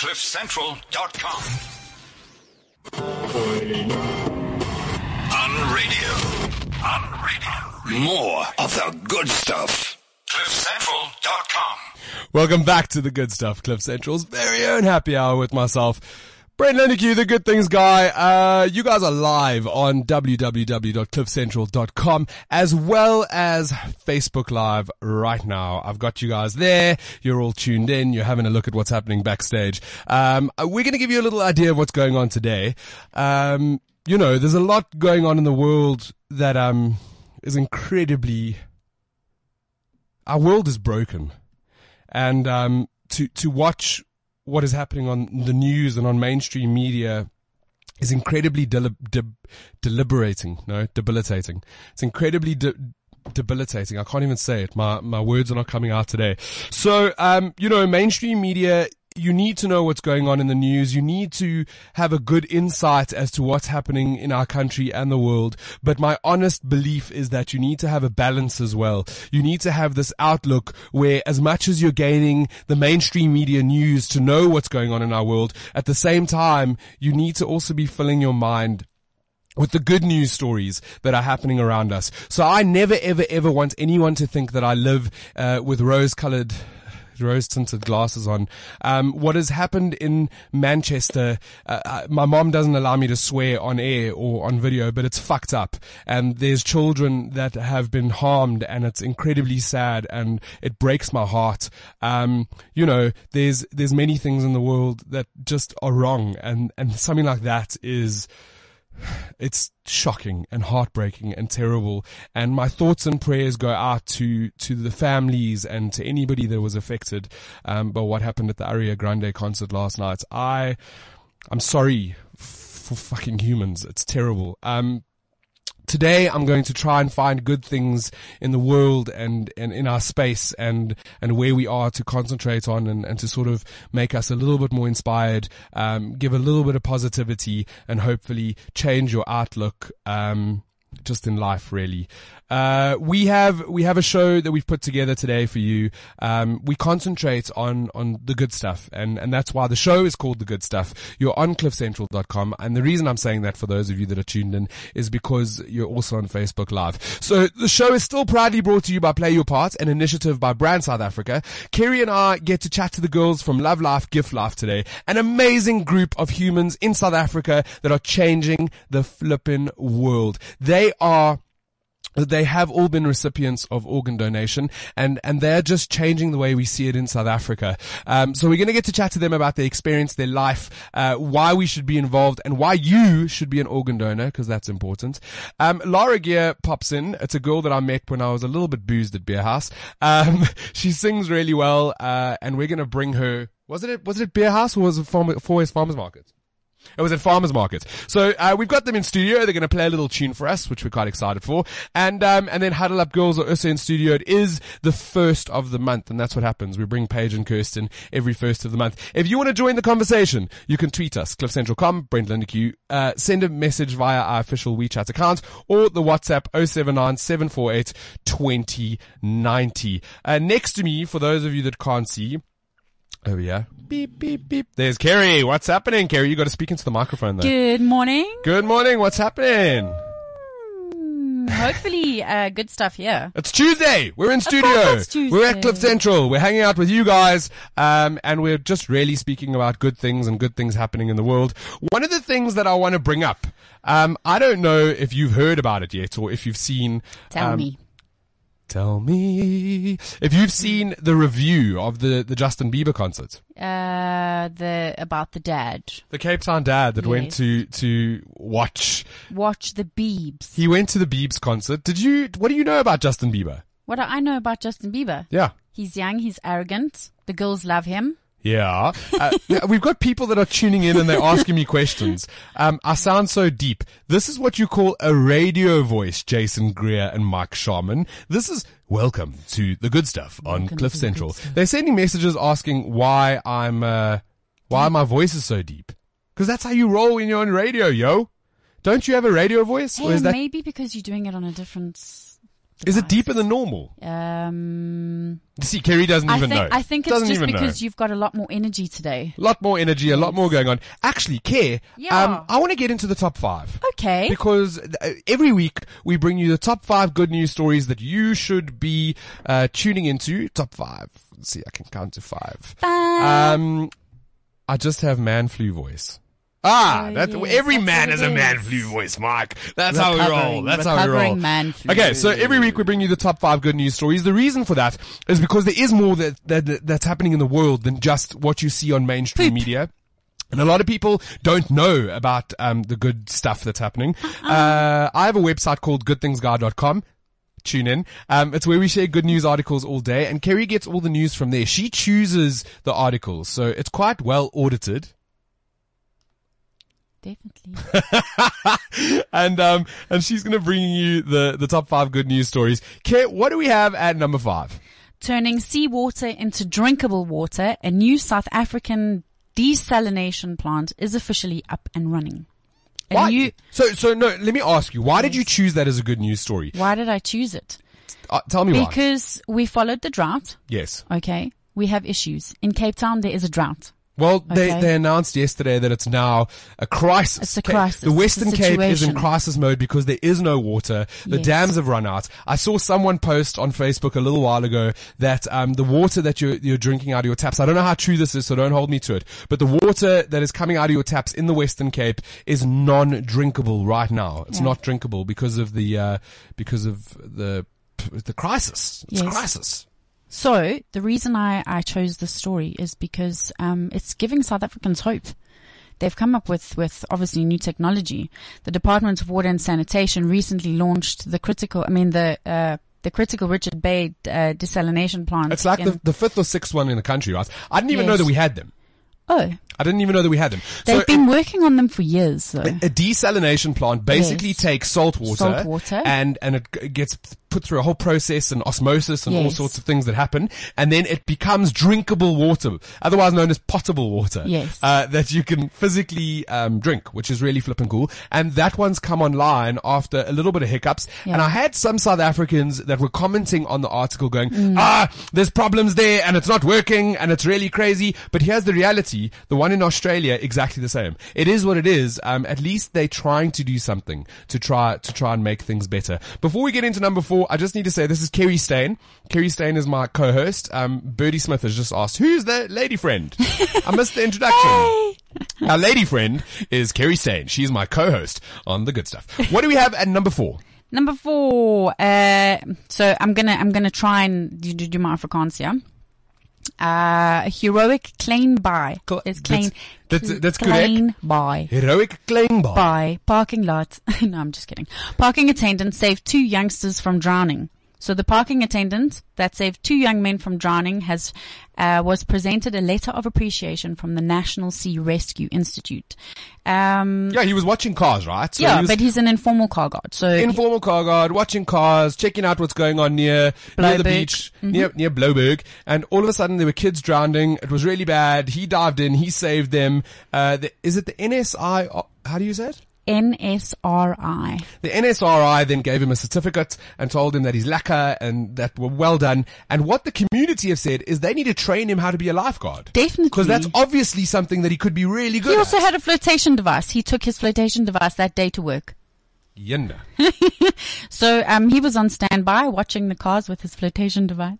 CliffCentral.com. On radio. On radio. More of the good stuff. CliffCentral.com. Welcome back to the good stuff, Cliff Central's very own happy hour with myself. Brent Lindeque, the good things guy. Uh, you guys are live on www.cliffcentral.com as well as Facebook Live right now. I've got you guys there. You're all tuned in. You're having a look at what's happening backstage. Um, we're going to give you a little idea of what's going on today. Um, you know, there's a lot going on in the world that, um, is incredibly, our world is broken. And, um, to, to watch what is happening on the news and on mainstream media is incredibly de- deliberating, no, debilitating. It's incredibly de- debilitating. I can't even say it. My, my words are not coming out today. So, um, you know, mainstream media you need to know what's going on in the news. You need to have a good insight as to what's happening in our country and the world. But my honest belief is that you need to have a balance as well. You need to have this outlook where as much as you're gaining the mainstream media news to know what's going on in our world, at the same time, you need to also be filling your mind with the good news stories that are happening around us. So I never, ever, ever want anyone to think that I live uh, with rose-colored rose tinted glasses on. Um, what has happened in Manchester, uh, uh, my mom doesn't allow me to swear on air or on video, but it's fucked up. And there's children that have been harmed and it's incredibly sad and it breaks my heart. Um, you know, there's, there's many things in the world that just are wrong and, and something like that is, it's shocking and heartbreaking and terrible. And my thoughts and prayers go out to, to the families and to anybody that was affected, um, by what happened at the Ariana Grande concert last night. I, I'm sorry for fucking humans. It's terrible. Um, today I'm going to try and find good things in the world and, and in our space and, and where we are to concentrate on and, and to sort of make us a little bit more inspired, um, give a little bit of positivity and hopefully change your outlook, um, just in life, really. Uh, we have we have a show that we've put together today for you. Um, we concentrate on on the good stuff, and and that's why the show is called the good stuff. You're on CliffCentral.com, and the reason I'm saying that for those of you that are tuned in is because you're also on Facebook Live. So the show is still proudly brought to you by Play Your Part, an initiative by Brand South Africa. Kerri and I get to chat to the girls from Love Life, Gift Life today, an amazing group of humans in South Africa that are changing the flippin' world. They are they have all been recipients of organ donation and, and they're just changing the way we see it in South Africa. Um, so we're going to get to chat to them about their experience, their life, uh, why we should be involved and why you should be an organ donor because that's important. Um, Laura Gear pops in. It's a girl that I met when I was a little bit boozed at Beer House. Um, she sings really well, uh, and we're going to bring her, was it, was it Beer House or was it Farm, Four Farmers Market? It was at farmers markets. So uh, we've got them in studio. They're going to play a little tune for us, which we're quite excited for. And um, and then Huddle Up Girls are also in studio. It is the first of the month, and that's what happens. We bring Paige and Kirsten every first of the month. If you want to join the conversation, you can tweet us, CliffCentral.com, Brent Lindeque. Uh, send a message via our official WeChat account or the WhatsApp 079 748 2090. Uh, next to me, for those of you that can't see, Oh yeah. Beep, beep, beep. There's Kerri. What's happening, Kerri? You got to speak into the microphone though. Good morning. Good morning. What's happening? Mm, Hopefully, uh, good stuff here. It's Tuesday. We're in studio. it's Tuesday. We're at Cliff Central. We're hanging out with you guys. Um, and we're just really speaking about good things and good things happening in the world. One of the things that I want to bring up, um, I don't know if you've heard about it yet or if you've seen. Tell um, me. Tell me if you've seen the review of the, the Justin Bieber concert. Uh, the about the dad. The Cape Town dad that went to, to watch. Watch the Biebs. He went to the Biebs concert. Did you, what do you know about Justin Bieber? What do I know about Justin Bieber? Yeah. He's young. He's arrogant. The girls love him. Yeah. Uh, we've got people that are tuning in and they're asking me questions. Um, I sound so deep. This is what you call a radio voice, Jason Greer and Mike Sharman. This is welcome to the good stuff on Welcome Cliff to the Central. They're sending messages asking why I'm, uh, why my voice is so deep. Cause that's how you roll when you're on radio, yo. Don't you have a radio voice? or Hey, is that maybe because you're doing it on a different. Is it deeper than normal? Um, See, Kerri doesn't I even think know. I think it's doesn't just because know. you've got a lot more energy today. A lot more energy, a lot more going on. Actually, Care, Yeah. um, I want to get into the top five. Okay. Because uh, every week we bring you the top five good news stories that you should be uh, tuning into. Top five. Let's see, I can count to five. Five. Um, I just have man flu voice. Ah, Oh, that's, yes, every that's man has a man flu voice, Mike. That's how we roll. That's how we roll. man flu. Okay, so every week we bring you the top five good news stories. The reason for that is because there is more that, that that's happening in the world than just what you see on mainstream media. And a lot of people don't know about um, the good stuff that's happening. Uh, I have a website called goodthingsguy.com. Tune in. Um, it's where we share good news articles all day, and Kerri gets all the news from there. She chooses the articles, so it's quite well audited. Definitely. and um, and she's gonna bring you the the top five good news stories. Kate, what do we have at number five? Turning seawater into drinkable water, a new South African desalination plant is officially up and running. Why? new- so so no. Let me ask you. Why did you choose that as a good news story? why did I choose it? Uh, tell me why. Because we followed the drought. Yes. Okay. We have issues. In Cape Town, there is a drought. Well, they, Okay. they announced yesterday that it's now a crisis. It's a crisis. The Western Cape is in crisis mode because there is no water. The Yes. dams have run out. I saw someone post on Facebook a little while ago that um, the water that you're, you're drinking out of your taps, I don't know how true this is, so don't hold me to it, but the water that is coming out of your taps in the Western Cape is non-drinkable right now. It's Yeah. not drinkable because of the, uh, because of the, the crisis. It's a Yes. crisis. So the reason I, I chose this story is because um, it's giving South Africans hope. They've come up with, with obviously new technology. The Department of Water and Sanitation recently launched the critical, I mean the uh, the critical Richards Bay uh, desalination plant. It's like the, the fifth or sixth one in the country, right? I didn't even know that we had them. oh, I didn't even know that we had them. they've so been working on them for years. Though. a desalination plant basically Yes. takes salt water, Salt water. and and it gets put through a whole process and osmosis and all sorts of things that happen, and then it becomes drinkable water, otherwise known as potable water. Yes. uh, that you can physically um, drink, which is really flipping cool. And that one's come online after a little bit of hiccups. Yeah. And I had some South Africans that were commenting on the article, going, Mm. "Ah, there's problems there, and it's not working, and it's really crazy." But here's the reality: the one in Australia, exactly the same. It is what it is. Um, at least they're trying to do something to try to try and make things better. Before we get into number four, I just need to say this is Kerri Stain. Kerri Stain is my co-host. Um, Birdie Smith has just asked, "Who's the lady friend?" I missed the introduction. Our lady friend is Kerri Stain. She's my co-host on the good stuff. What do we have at number four? Number four. Uh, so I'm gonna I'm gonna try and do, do, do my Afrikaans here. Uh, heroic claim by. It's claim. that's- that's- that's correct. claim by. Heroic Kleinbar. By parking lot. no, I'm just kidding. Parking attendant saved two youngsters from drowning. So the parking attendant that saved two young men from drowning has uh, was presented a letter of appreciation from the National Sea Rescue Institute. Um, Yeah, he was watching cars, right? So yeah, he was but he's an informal car guard. So informal car guard, watching cars, checking out what's going on near near the beach, near near Blouberg, and all of a sudden there were kids drowning. It was really bad. He dived in, he saved them. Uh, the, is it the NSI? How do you say it? NSRI. The NSRI then gave him a certificate and told him that he's lacquer and that were well done. And what the community have said is they need to train him how to be a lifeguard. Definitely. Because that's obviously something that he could be really good He also at. had a flotation device. He took his flotation device that day to work. Yinda. So um, he was on standby watching the cars with his flotation device.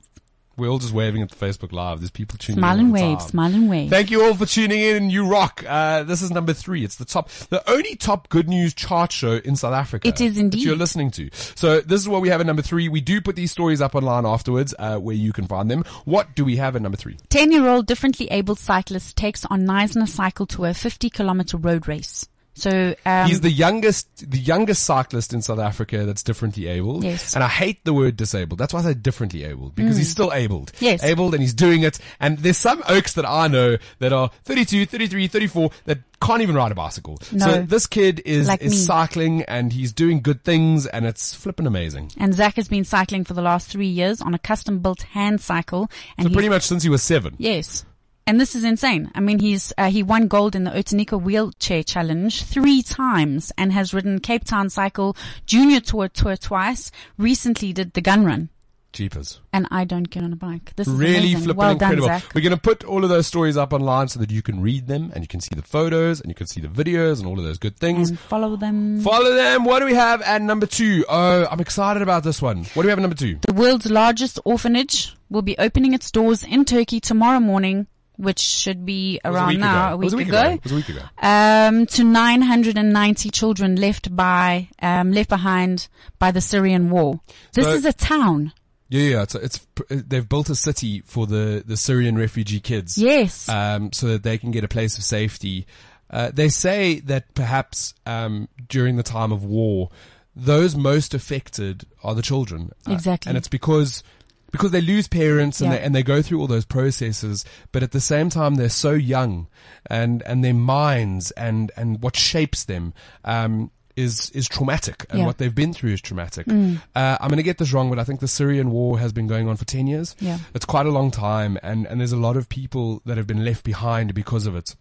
We're all just waving at the Facebook Live. There's people tuning Smile in. and all the wave, smile and wave. Thank you all for tuning in. You rock. Uh, this is number three. It's the top, the only top good news chart show in South Africa. It is indeed. That you're listening to. So this is what we have at number three. We do put these stories up online afterwards, uh, where you can find them. What do we have at number three? 10 year old differently abled cyclist takes on Knysna cycle tour 50 kilometer road race. So, um, He's the youngest, the youngest cyclist in South Africa that's differently abled. Yes. Mm. And I hate the word disabled. That's why I say differently abled because he's still abled. Yes. Abled and he's doing it. And there's some oaks that I know that are 32, 33, 34 that can't even ride a bicycle. No. So this kid is, Like is me. cycling and he's doing good things and it's flipping amazing. and Zach has been cycling for the last three years on a custom built hand cycle. And So pretty much since he was seven. Yes. And this is insane. I mean, he's uh, he won gold in the Otanika Wheelchair Challenge three times and has ridden Cape Town Cycle Junior Tour Tour twice. Recently, did the Gun Run. Jeepers. And I don't get on a bike. This is Really amazing. flipping well incredible. done. We're going to put all of those stories up online so that you can read them and you can see the photos and you can see the videos and all of those good things. And follow them. Follow them. What do we have at number two? Oh, I'm excited about this one. What do we have at number two? The world's largest orphanage will be opening its doors in Turkey tomorrow morning, which should be around now, a week, a week ago. It was a week ago. Um, to 990 children left by, um, left behind by the Syrian war. This So- is a town. Yeah, yeah. It's, it's they've built a city for the the Syrian refugee kids. Yes. Um, so that they can get a place of safety. Uh, they say that perhaps um, during the time of war, those most affected are the children. Uh, Exactly. and it's because because they lose parents and Yeah. they and they go through all those processes, but at the same time they're so young, and and their minds and and what shapes them. Um, is, is traumatic and Yeah. Mm. what they've been through is traumatic. Uh, I'm going to get this wrong, but I think the Syrian war has been going on for 10 years. Yeah. It's quite a long time and, and there's a lot of people that have been left behind because of it.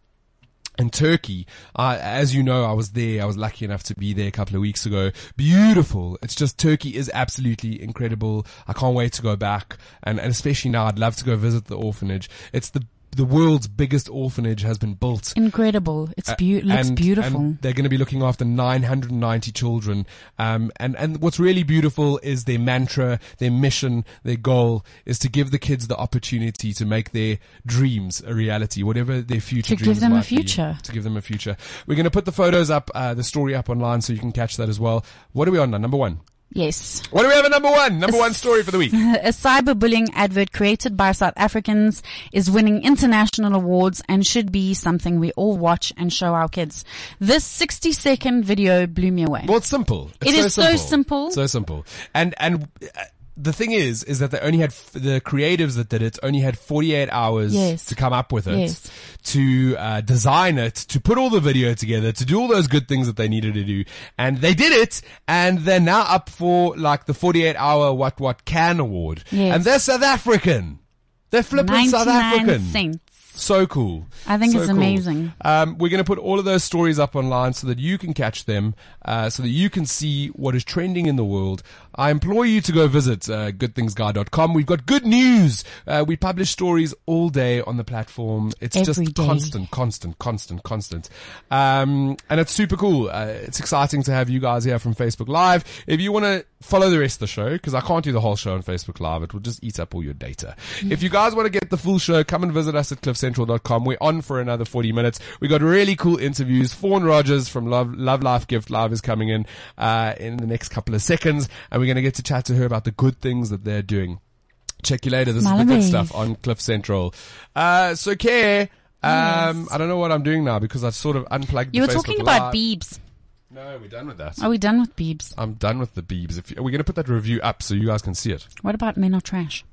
In Turkey, uh, as you know, I was there. I was lucky enough to be there a couple of weeks ago. Beautiful. It's just Turkey is absolutely incredible. I can't wait to go back. And, and especially now, I'd love to go visit the orphanage. It's the, the world's biggest orphanage has been built. Incredible. It's beau- looks And- beautiful. and they're going to be looking after 990 children. Um, and, and what's really beautiful is their mantra, their mission, their goal is to give the kids the opportunity to make their dreams a reality, whatever their future To give them a might be, future. to give them a future. We're going to put the photos up, uh, the story up online so you can catch that as well. What are we on now? Number one. Yes. What do we have at number one? Number one story for the week. A cyberbullying advert created by South Africans is winning international awards and should be something we all watch and show our kids. This 60 second video blew me away. Well, it's simple. It's It is so simple. So simple. And and uh, the thing is, is that they only had f- the creatives that did it only had 48 hours Yes. to come up with it, Yes. to uh, design it, to put all the video together, to do all those good things that they needed to do, and they did it. And they're now up for like the 48 hour what what can award, Yes. and they're South African. They're flipping South African. cents. So cool. I think So it's cool. amazing. Um, we're going to put all of those stories up online so that you can catch them, uh, so that you can see what is trending in the world. I implore you to go visit uh, goodthingsguy.com. We've got good news. Uh, we publish stories all day on the platform. It's Every just day. constant, constant, constant, constant. Um, and it's super cool. Uh, it's exciting to have you guys here from Facebook Live. If you want to follow the rest of the show, because I can't do the whole show on Facebook Live, it will just eat up all your data. if you guys want to get the full show, come and visit us at cliffcentral.com. We're on for another 40 minutes. We got really cool interviews. Fawn Rogers from Love, Love Life Gift Life is coming in, uh, in the next couple of seconds, and we're going to get to chat to her about the good things that they're doing. Check you later. This is the good stuff on Cliff Central. Uh, so Care, um, I don't know what I'm doing now because I've sort of unplugged. You were Facebook talking about Live. Beebs. No, we're done with that. Are we done with Beebs? I'm done with the Beebs. If you, we're going to put that review up so you guys can see it. What about Men Are Trash?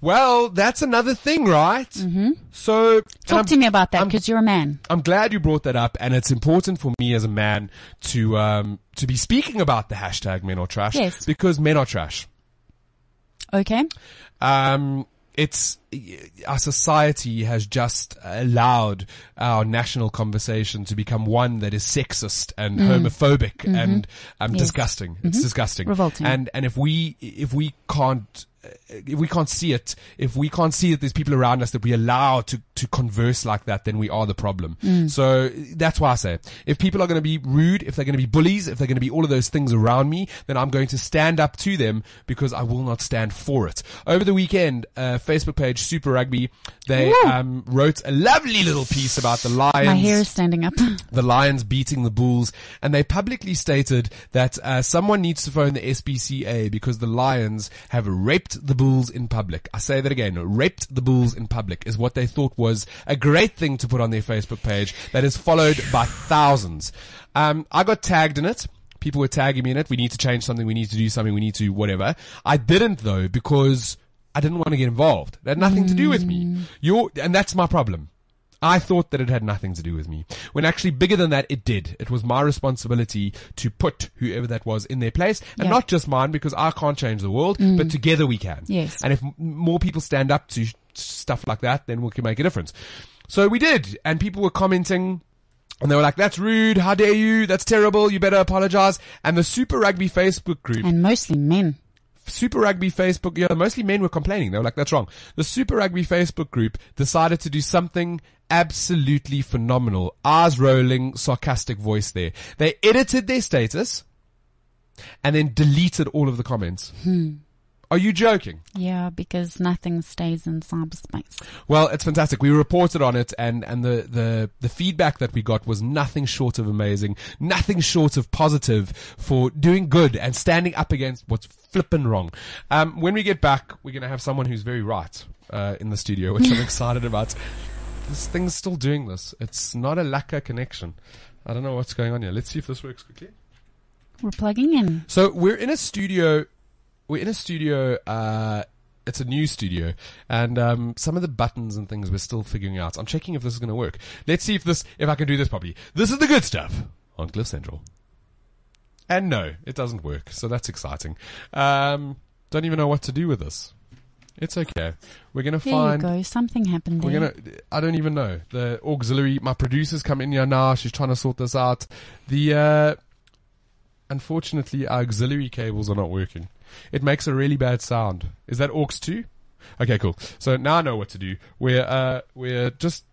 Well, that's another thing, right? Mm-hmm. So, Talk to me about that because you're a man. I'm glad you brought that up, and it's important for me as a man to um, to be speaking about the hashtag Men Are Trash Yes. because men are trash. Okay. um, it's our society has just allowed our national conversation to become one that is sexist and homophobic and um, Yes. disgusting. It's disgusting, Revolting. And and if we if we can't we can't see it, if we can't see that there's people around us that we allow to to converse like that, then we are the problem. So that's why I say if people are going to be rude, if they're going to be bullies, if they're going to be all of those things around me, then I'm going to stand up to them because I will not stand for it. Over the weekend, uh, Facebook page Super Rugby, they um, wrote a lovely little piece about the Lions My hair is standing up. the Lions beating the Bulls, and they publicly stated that uh, someone needs to phone the SPCA because the Lions have raped the Bulls in public. I say that again, raped the Bulls in public is what they thought was a great thing to put on their Facebook page that is followed by thousands. Um, I got tagged in it. People were tagging me in it. We need to change something. We need to do something. We need to whatever. I didn't though because I didn't want to get involved. It had nothing to do with me. You're, and that's my problem. I thought that it had nothing to do with me. When actually bigger than that, it did. It was my responsibility to put whoever that was in their place. And Yeah. not just mine because I can't change the world, but mm. together we can. Yes. And if m- more people stand up to stuff like that, then we can make a difference. So we did, and people were commenting. And they were like, that's rude. How dare you? That's terrible. You better apologize. And the Super Rugby Facebook group And mostly men. Super Rugby Facebook, yeah, mostly men were complaining. They were like, that's wrong. The Super Rugby Facebook group decided to do something absolutely phenomenal. Eyes rolling, sarcastic voice there. They edited their status and then deleted all of the comments. Hmm. Are you joking? Yeah, because nothing stays in cyberspace. Well, it's fantastic. We reported on it and, and the, the, the feedback that we got was nothing short of amazing, nothing short of positive for doing good and standing up against what's flippin' wrong. Um, when we get back, we're going to have someone who's very right, uh, in the studio, which I'm excited about. This thing's still doing this. It's not a lacquer connection. I don't know what's going on here. Let's see if this works quickly. We're plugging in. So we're in a studio. We're in a studio. Uh, it's a new studio, and um, some of the buttons and things we're still figuring out. I'm checking if this is going to work. Let's see if this, if I can do this properly. This is the good stuff on Cliff Central. And no, it doesn't work. So that's exciting. Um, don't even know what to do with this. It's okay. We're gonna There find. you go. Something happened We're there. gonna. I don't even know the auxiliary. My producer's come in here now. She's trying to sort this out. The uh, unfortunately, our auxiliary cables are not working. It makes a really bad sound. Is that aux two? Okay, cool. So now I know what to do. We're uh, we're just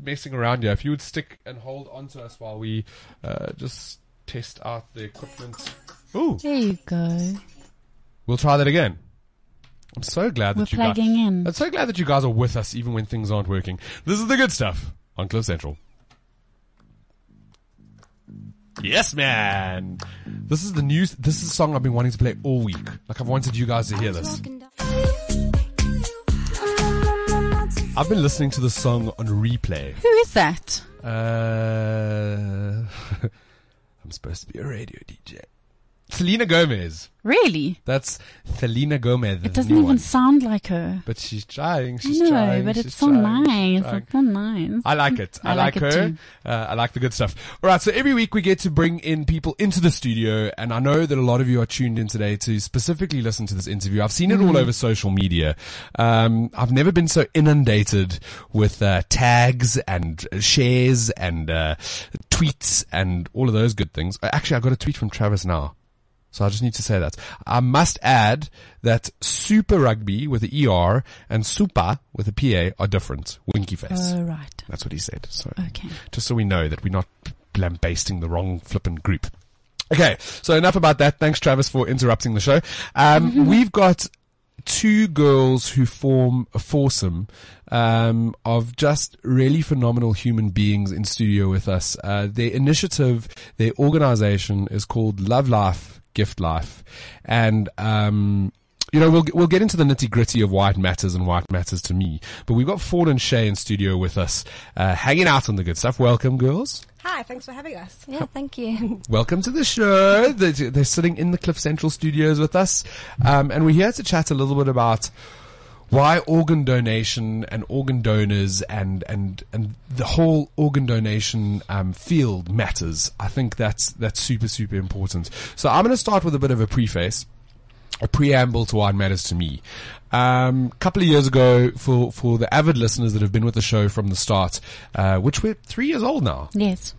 messing around here. If you would stick and hold onto us while we uh, just test out the equipment. Ooh, There you go. we'll try that again. I'm so glad We're that you guys. plugging in. I'm so glad that you guys are with us even when things aren't working. This is the good stuff on Cliff Central. Yes, man. This is the news. This is a song I've been wanting to play all week. Like I've wanted you guys to hear this. I've been listening to this song on replay. Who is that? Uh, I'm supposed to be a radio DJ. Selena Gomez. Really? That's Selena Gomez. It doesn't even sound like her. But she's trying. I know, trying. but she's it's so trying, nice. It's so nice. I like it. I, I like, like it her. Uh, I like the good stuff. All right. So every week we get to bring in people into the studio, and I know that a lot of you are tuned in today to specifically listen to this interview. I've seen it Mm-hmm. all over social media. Um, I've never been so inundated with uh, tags and uh, shares and uh, tweets and all of those good things. Uh, Actually, I got a tweet from Travis now. So I just need to say that. I must add that Super Rugby with the ER and Super with a PA are different. Winky face. Oh, right. That's what he said. So Okay. just so we know that we're not lambasting the wrong flippin' group. Okay, so enough about that. Thanks, Travis, for interrupting the show. Um, we've got two girls who form a foursome um, of just really phenomenal human beings in studio with us. Uh, their initiative, their organization is called Love Life, Gift Life, and um, you know, we'll we'll get into the nitty gritty of why it matters and why it matters to me. But we've got Fawn and Shay in studio with us, uh, hanging out on the good stuff. Welcome, girls. Hi, thanks for having us. Yeah, thank you. Welcome to the show. They're, they're sitting in the Cliff Central studios with us. Um, and we're here to chat a little bit about why organ donation and organ donors and, and, and the whole organ donation, um, field matters. I think that's, that's super, super important. So I'm going to start with a bit of a preface a preamble to why it matters to me. Um, a couple of years ago, for for the avid listeners that have been with the show from the start, uh, which we're three years old now, Yes.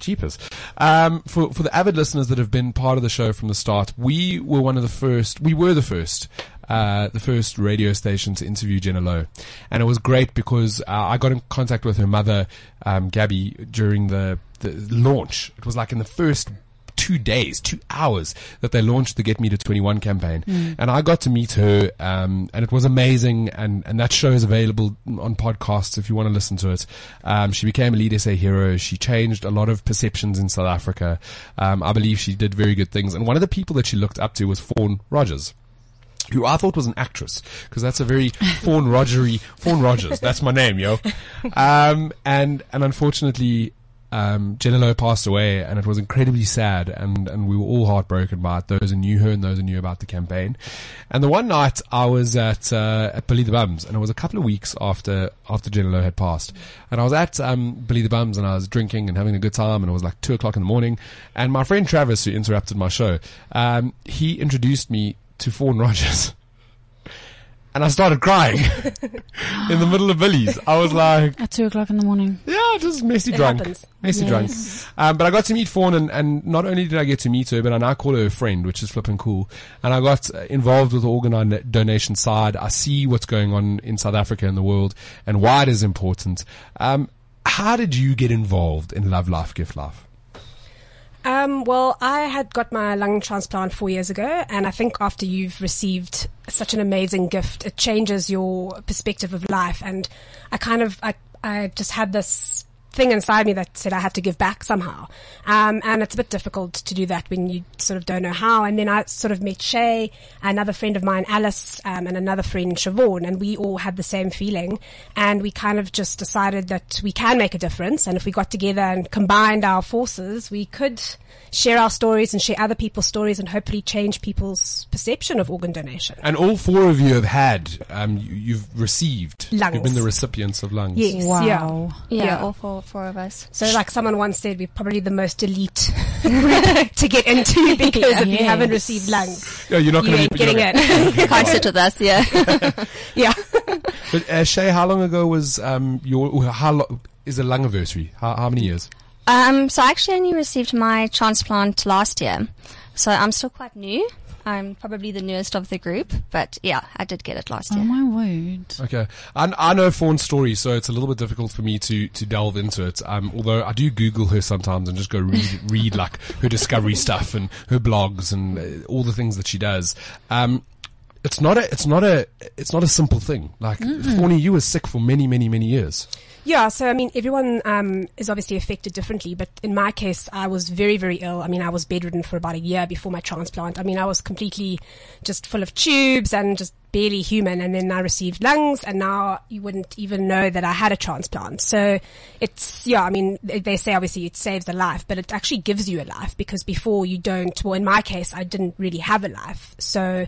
Jeepers. Um, for, for the avid listeners that have been part of the show from the start, we were one of the first, we were the first, uh, the first radio station to interview Jenna Lowe. And it was great because uh, I got in contact with her mother, um, Gabby, during the, the launch. It was like in the first two days, two hours that they launched the Get Me to 21 campaign. And I got to meet her, um, and it was amazing. And, and that show is available on podcasts if you want to listen to it. Um, she became a Lead SA hero. She changed a lot of perceptions in South Africa. Um, I believe she did very good things. And one of the people that she looked up to was Fawn Rogers who I thought was an actress because that's a very Fawn Rogery, Fawn Rogers. That's my name, yo. Um, and, and unfortunately, um, Jenna passed away and it was incredibly sad and, and we were all heartbroken by it. Those who knew her and those who knew about the campaign. And the one night I was at, uh, at Billy the Bums and it was a couple of weeks after, after Jenna had passed. And I was at, um, Billy the Bums and I was drinking and having a good time and it was like two o'clock in the morning. And my friend Travis, who interrupted my show, um, he introduced me to Fawn Rogers. and I started crying in the middle of Billy's. I was like, At two o'clock in the morning. yeah, just messy It drunk. happens. Messy drunk. Um, but I got to meet Fawn and, and not only did I get to meet her, but I now call her a friend, which is flipping cool. And I got involved with the organ donation side. I see what's going on in South Africa and the world and why it is important. Um, how did you get involved in Love Life, Gift Life? Um, well, I had got my lung transplant four years ago, and I think after you've received such an amazing gift, it changes your perspective of life. And I kind of, I, I just had this thing inside me that said I have to give back somehow. Um, and it's a bit difficult to do that when you sort of don't know how. And then I sort of met Shay, another friend of mine, Alice, um, and another friend, Siobhan, and we all had the same feeling. And we kind of just decided that we can make a difference. And if we got together and combined our forces, we could share our stories and share other people's stories and hopefully change people's perception of organ donation. And all four of you have had, um, you, you've received, Lungs. you've been the recipients of lungs. Yes. Wow. Yeah. Yeah, Yeah. all four, four of us. So like someone once said, we're probably the most elite to get into because if you haven't received lungs, Yeah, you're not you going ain't to getting it. Can't sit with us, yeah. yeah. But uh, Shay, how long ago was um, your, how lo- is the lung anniversary? How, how many years? um, so I actually only received my transplant last year. So I'm still quite new. I'm probably the newest of the group, but yeah, I did get it last Oh year. my word. Okay, I, I know Fawn's story, so it's a little bit difficult for me to to delve into it. Um, although I do Google her sometimes and just go read read like her discovery stuff and her blogs and uh, all the things that she does. Um, it's not a it's not a it's not a simple thing. Like Fawny, you were sick for many many many years. Yeah, so I mean, everyone um, is obviously affected differently, but in my case, I was very, very ill. I mean, I was bedridden for about a year before my transplant. I mean, I was completely just full of tubes and just barely human. And then I received lungs, and now you wouldn't even know that I had a transplant. So it's yeah. I mean, they say obviously it saves a life, but it actually gives you a life because before you don't. Well, in my case, I didn't really have a life, so.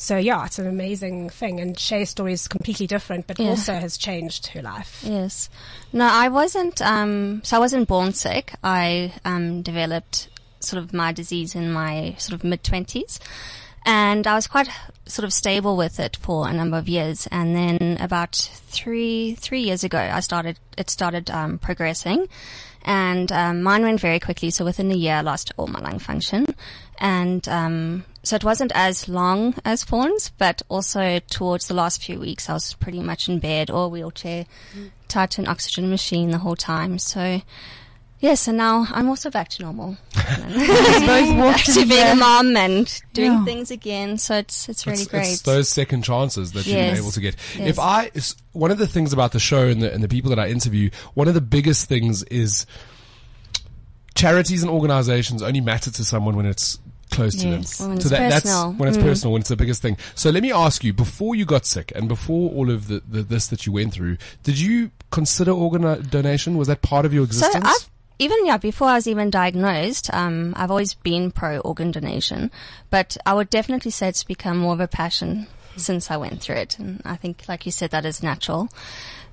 So yeah, it's an amazing thing, and Shay's story is completely different, but Yeah. also has changed her life. Yes. No, I wasn't, um, so I wasn't born sick. I, um, developed sort of my disease in my sort of mid twenties. And I was quite sort of stable with it for a number of years. And then about three, three years ago, I started, it started, um, progressing. And, um, mine went very quickly. So within a year, I lost all my lung function. And, um, so it wasn't as long as Fawn's, but also towards the last few weeks, I was pretty much in bed or wheelchair, tied to an oxygen machine the whole time. So, yes, and now I'm also back to normal. both walked back to in being a mom and doing Yeah. things again. So it's it's really it's, great. It's those second chances that you're able to get. Yes. If I, one of the things about the show and the, and the people that I interview, one of the biggest things is charities and organizations only matter to someone when it's close to Yes. them. When so it's that's when it's Mm. personal, when it's the biggest thing. So let me ask you, before you got sick and before all of the, the this that you went through, did you consider organ donation? Was that part of your So existence? I've even yeah before I was even diagnosed, um, I've always been pro organ donation, but I would definitely say it's become more of a passion since I went through it, and I think, like you said, that is natural.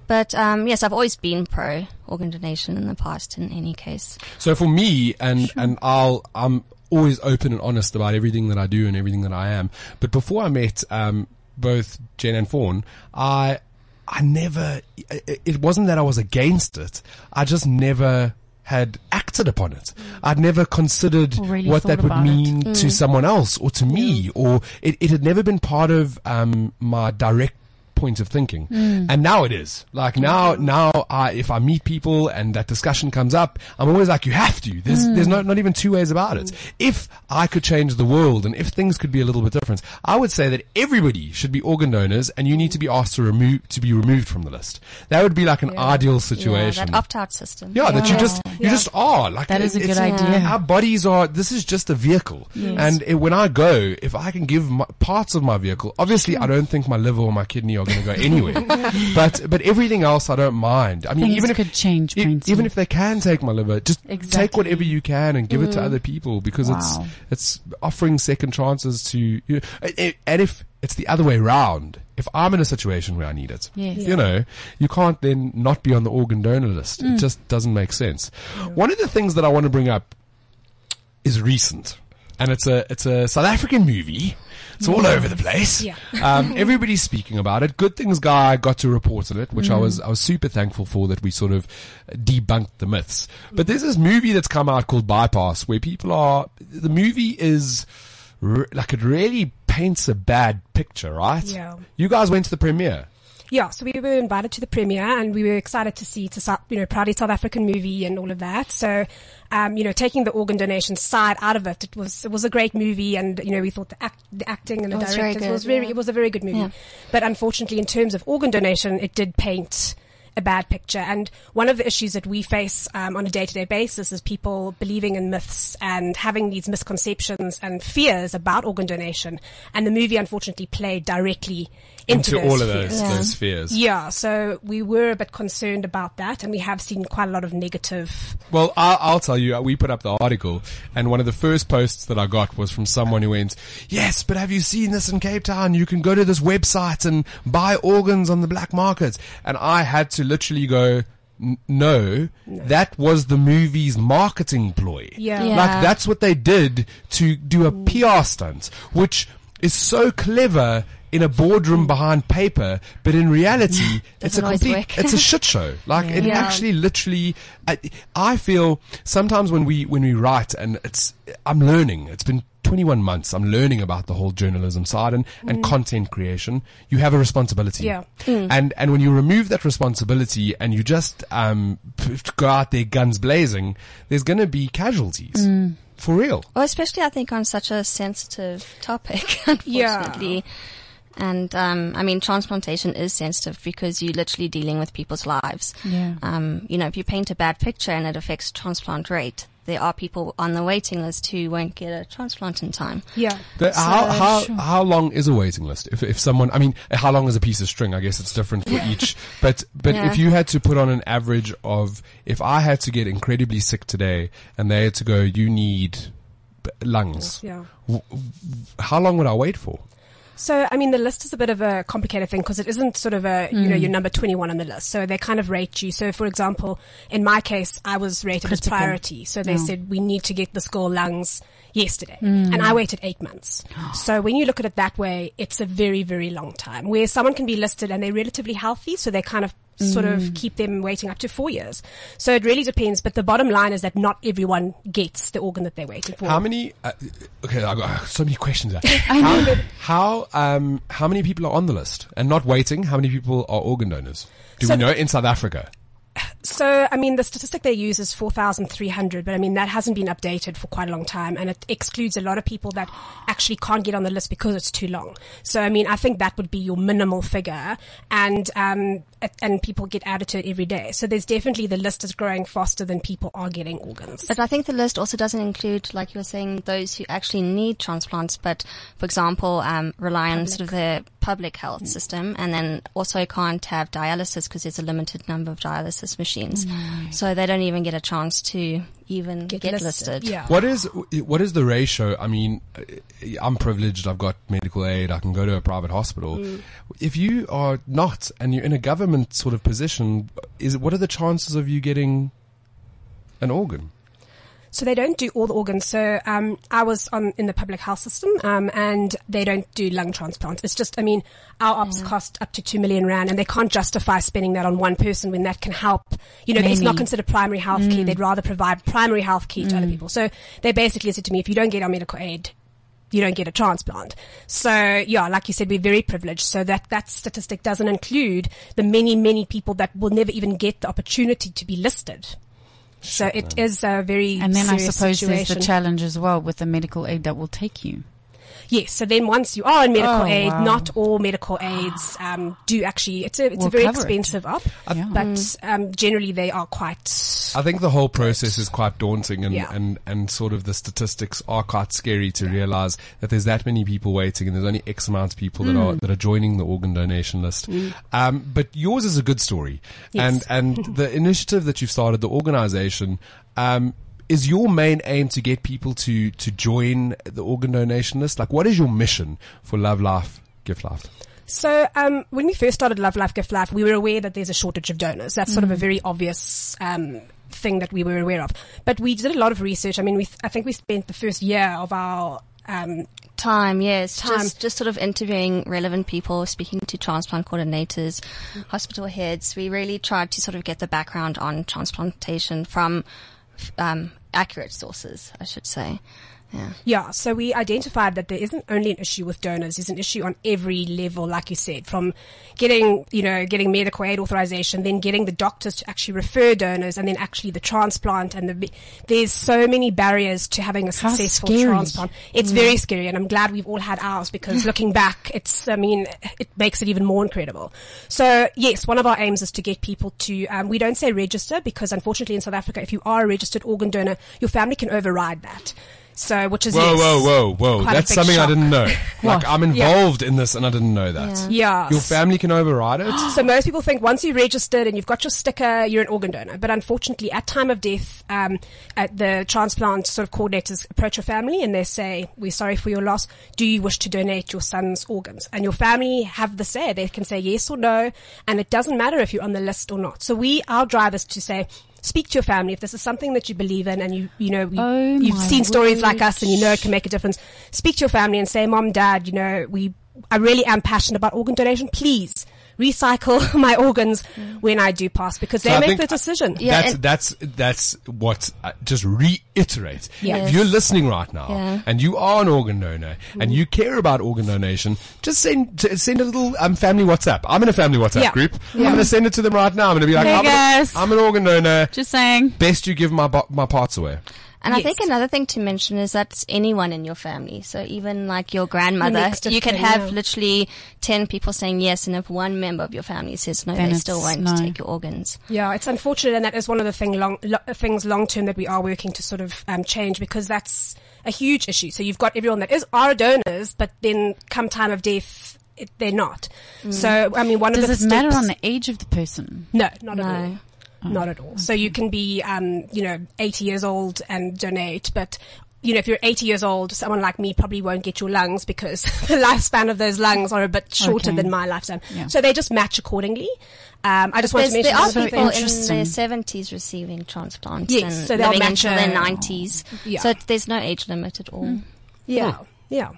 But um, yes, I've always been pro organ donation in the past. In any case, So for me, and and I'll I'm always open and honest about everything that I do and everything that I am. But before I met um, both Jen and Fawn, I I never. It, wasn't that I was against it. I just never had acted upon it. I'd never considered really what that would it. mean to someone else or to me, or it, it had never been part of um, my direct point of thinking. Hmm. And now it is. Like now, now I, if I meet people and that discussion comes up, I'm always like, you have to. There's, hmm. there's not, not even two ways about it. If I could change the world and if things could be a little bit different, I would say that everybody should be organ donors and you need to be asked to remove, to be removed from the list. That would be like an ideal yeah, situation. that opt-out system. Yeah, that you just you just are like That is a good idea. Our bodies are. This is just a vehicle, and it, when I go, if I can give my, parts of my vehicle, obviously I hmm. don't think my liver or my kidney are going to go anywhere, but but everything else I don't mind. I mean, Things even if could change, e- even if they can take my liver, just take whatever you can and give it to other people because Wow. it's it's offering second chances to you. know, and- and if it's the other way around. if I'm in a situation where I need it, Yes. you know, you can't then not be on the organ donor list. Mm. It just doesn't make sense. One of the things that I want to bring up is recent. And it's a it's a South African movie. It's all over the place. Yeah. um, everybody's speaking about it. Good things guy got to report on it, which I Mm. was I was super thankful for that we sort of debunked the myths. But there's this movie that's come out called Bypass, where people are the movie is re- like it really paints a bad picture, right? Yeah. You guys went to the premiere. Yeah, so we were invited to the premiere and we were excited to see it's a you know, proudly South African movie and all of that. So, um, you know, taking the organ donation side out of it, it was, it was a great movie and, you know, we thought the act, the acting and the It was very directors was very, yeah. it was a very good movie. Yeah. But unfortunately, in terms of organ donation, it did paint a bad picture. And one of the issues that we face um, on a day-to-day basis is people believing in myths and having these misconceptions and fears about organ donation. And the movie, unfortunately, played directly into, Into those all of those, Yeah. those fears. Yeah, so we were a bit concerned about that, and we have seen quite a lot of negative. Well, I'll, I'll tell you, uh, we put up the article, and one of the first posts that I got was from someone who went, yes, but have you seen this in Cape Town? You can go to this website and buy organs on the black market. And I had to literally go, "N- no, that was the movie's marketing ploy. Yeah. Yeah. Like that's what they did to do a PR stunt, which is so clever in a boardroom behind paper, but in reality, it's a complete, it's a shit show. Like it Yeah. actually literally, I, I feel sometimes when we, when we write and it's, I'm learning, it's been 21 months, I'm learning about the whole journalism side and, and content creation. You have a responsibility. Yeah. Mm. And, and when you remove that responsibility and you just, um, go out there guns blazing, there's going to be casualties. Mm. For real. Well, especially I think on such a sensitive topic, unfortunately. And um, I mean, transplantation is sensitive because you're literally dealing with people's lives. Yeah. Um, you know, if you paint a bad picture and it affects transplant rate, there are people on the waiting list who won't get a transplant in time. Yeah. The, how how sure. how long is a waiting list? If if someone, I mean, how long is a piece of string? I guess it's different for each. But but Yeah. if you had to put on an average of, if I had to get incredibly sick today, and they had to go, you need b- lungs. Yeah. w- w- How long would I wait for? So, I mean, the list is a bit of a complicated thing because it isn't sort of a, you know, you're number 21 on the list. So they kind of rate you. So, for example, in my case, I was rated Critical. as priority. So they Yeah. said, we need to get this girl lungs yesterday. Mm. And I waited eight months. So when you look at it that way, it's a very, very long time where someone can be listed and they're relatively healthy. So they kind of sort Mm. of keep them waiting up to four years. So it really depends. But the bottom line is that not everyone gets the organ that they're waiting for. How many? Uh, okay, I got so many questions. How, how um how many people are on the list and not waiting? How many people are organ donors? Do So- we know in South Africa? So, I mean, the statistic they use is 4,300, but I mean, that hasn't been updated for quite a long time and it excludes a lot of people that actually can't get on the list because it's too long. So, I mean, I think that would be your minimal figure and, um, and people get added to it every day. So there's definitely the list is growing faster than people are getting organs. But I think the list also doesn't include, like you were saying, those who actually need transplants, but for example, um, rely on sort of the public health system and then also can't have dialysis because there's a limited number of dialysis machines. So they don't even get a chance to even get, listed. Yeah. What is what is the ratio? I mean, I'm privileged. I've got medical aid. I can go to a private hospital. Mm. If you are not, and you're in a government sort of position, is what are the chances of you getting an organ? So they don't do all the organs. So um, I was on in the public health system, um, and they don't do lung transplants. It's just, I mean, our ops cost up to two million rand, and they can't justify spending that on one person when that can help. You know, it's not considered primary health care. They'd rather provide primary health care to other people. So they basically said to me, if you don't get our medical aid, you don't get a transplant. So yeah, like you said, we're very privileged. So that, that statistic doesn't include the many, many people that will never even get the opportunity to be listed. So it is a very And then I suppose situation. there's the challenge as well with the medical aid that will take you. Yes. So then once you are in medical Oh, aid, wow. not all medical aids um, do actually. It's a it's Will a very cover it. expensive op, Yeah. but um, generally they are quite. I think the whole process is quite daunting and, Yeah. and, and sort of the statistics are quite scary to realize that there's that many people waiting and there's only X amount of people that Mm. are, that are joining the organ donation list. Um, but yours is a good story. Yes. And, and the initiative that you've started, the organization, um, is your main aim to get people to, to join the organ donation list? Like what is your mission for Love Life, Gift Life? So um, when we first started Love Life Gift Life, we were aware that there's a shortage of donors. That's sort of a very obvious um, thing that we were aware of. But we did a lot of research. I mean, we th- I think we spent the first year of our um, Time, yes. Time. Just, just sort of interviewing relevant people, speaking to transplant coordinators, hospital heads. We really tried to sort of get the background on transplantation from um, accurate sources, I should say. Yeah. Yeah, so we identified that there isn't only an issue with donors, there's an issue on every level, like you said, from getting, you know, getting medical aid authorization, then getting the doctors to actually refer donors, and then actually the transplant, and the, there's so many barriers to having a How successful scary. transplant. It's very scary, and I'm glad we've all had ours because looking back, it's, I mean, it makes it even more incredible. So yes, one of our aims is to get people to, um, we don't say register because unfortunately in South Africa, if you are a registered organ donor, your family can override that. So, which is Whoa, yes, whoa, whoa, whoa! That's big something I didn't know. like I'm involved in this, and I didn't know that. Yeah. Yeah. Your family can override it. So most people think once you're registered and you've got your sticker, you're an organ donor. But unfortunately, at time of death, um, at the transplant sort of coordinators approach your family and they say, "We're sorry for your loss. Do you wish to donate your son's organs?" And your family have the say. They can say yes or no, and it doesn't matter if you're on the list or not. So we, our drive is to say. Speak to your family if this is something that you believe in, and you you know you, Oh you've seen stories like us, and you know it can make a difference. Speak to your family and say, "Mom, Dad, you know we I really am passionate about organ donation. Please recycle my organs when I do pass because they So I make the decision. Yeah, that's and- that's that's what uh, just reiterate. Yes. If you're listening right now Yeah. and you are an organ donor and you care about organ donation, just send send a little um, family WhatsApp. I'm in a family WhatsApp Yeah. group. I'm going to send it to them right now. I'm going to be like, Hey, I'm, guys. An, I'm an organ donor. Just saying. Best you give my my parts away. And I think another thing to mention is that's anyone in your family. So even like your grandmother, you could kin, have yeah. literally 10 people saying yes. And if one member of your family says no, Then they still it's won't no. take your organs. Yeah, it's unfortunate, and that is one of the thing long, lo- things long term that we are working to sort of um, change because that's a huge issue. So you've got everyone that is are donors, but then come time of death, it, they're not. So I mean, one of the Does the it matter on the age of the person? No, not at all. Not at all. So you can be, um, you know, 80 years old and donate, but you know, if you're 80 years old, someone like me probably won't get your lungs because the lifespan of those lungs are a bit shorter Okay. than my lifespan. Yeah. So they just match accordingly. Um, I just want to There's, mention there are another people thing. in their 70s receiving transplants Yes, and so they'll living match until their 90s. Yeah. So there's no age limit at all. Yeah, yeah.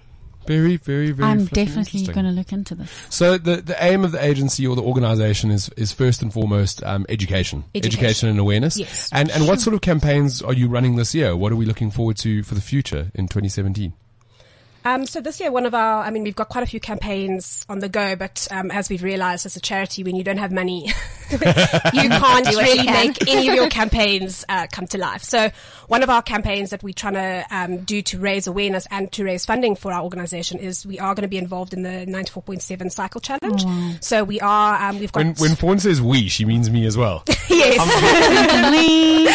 Very, very, very. I'm definitely going to look into this. So the, the aim of the agency or the organization is, is first and foremost um, education. Education. and awareness. Yes. And and what sort of campaigns are you running this year? What are we looking forward to for the future in 2017? Um, so this year, one of our, I mean, we've got quite a few campaigns on the go, but um, as we've realized as a charity, when you don't have money, you can't Do really you can. make any of your campaigns uh, come to life. So one of our campaigns that we're trying to um, do to raise awareness and to raise funding for our organization is we are going to be involved in the 94.7 cycle challenge. So we are, um, we've got, When when Fawn says we, she means me as well. yes, We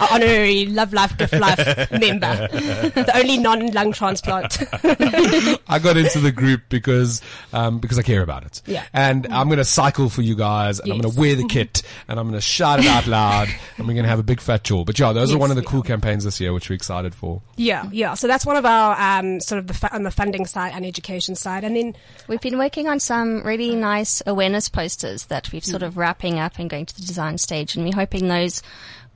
our honorary Love Life Gift Life member, the only non-lung transplant. I got into the group because um, because I care about it. Yeah. And I'm going to cycle for you guys, and I'm going to wear the kit, and I'm going to shout it out loud, and we're going to have a big fat jaw. But yeah, those are one of the we cool campaigns this year, which we're excited for. Yeah, yeah. So that's one of our um, sort of the fu- on the funding side and education side, and then We've been working on some really nice awareness posters that we've sort of wrapping up and going to the design stage, and we're hoping those.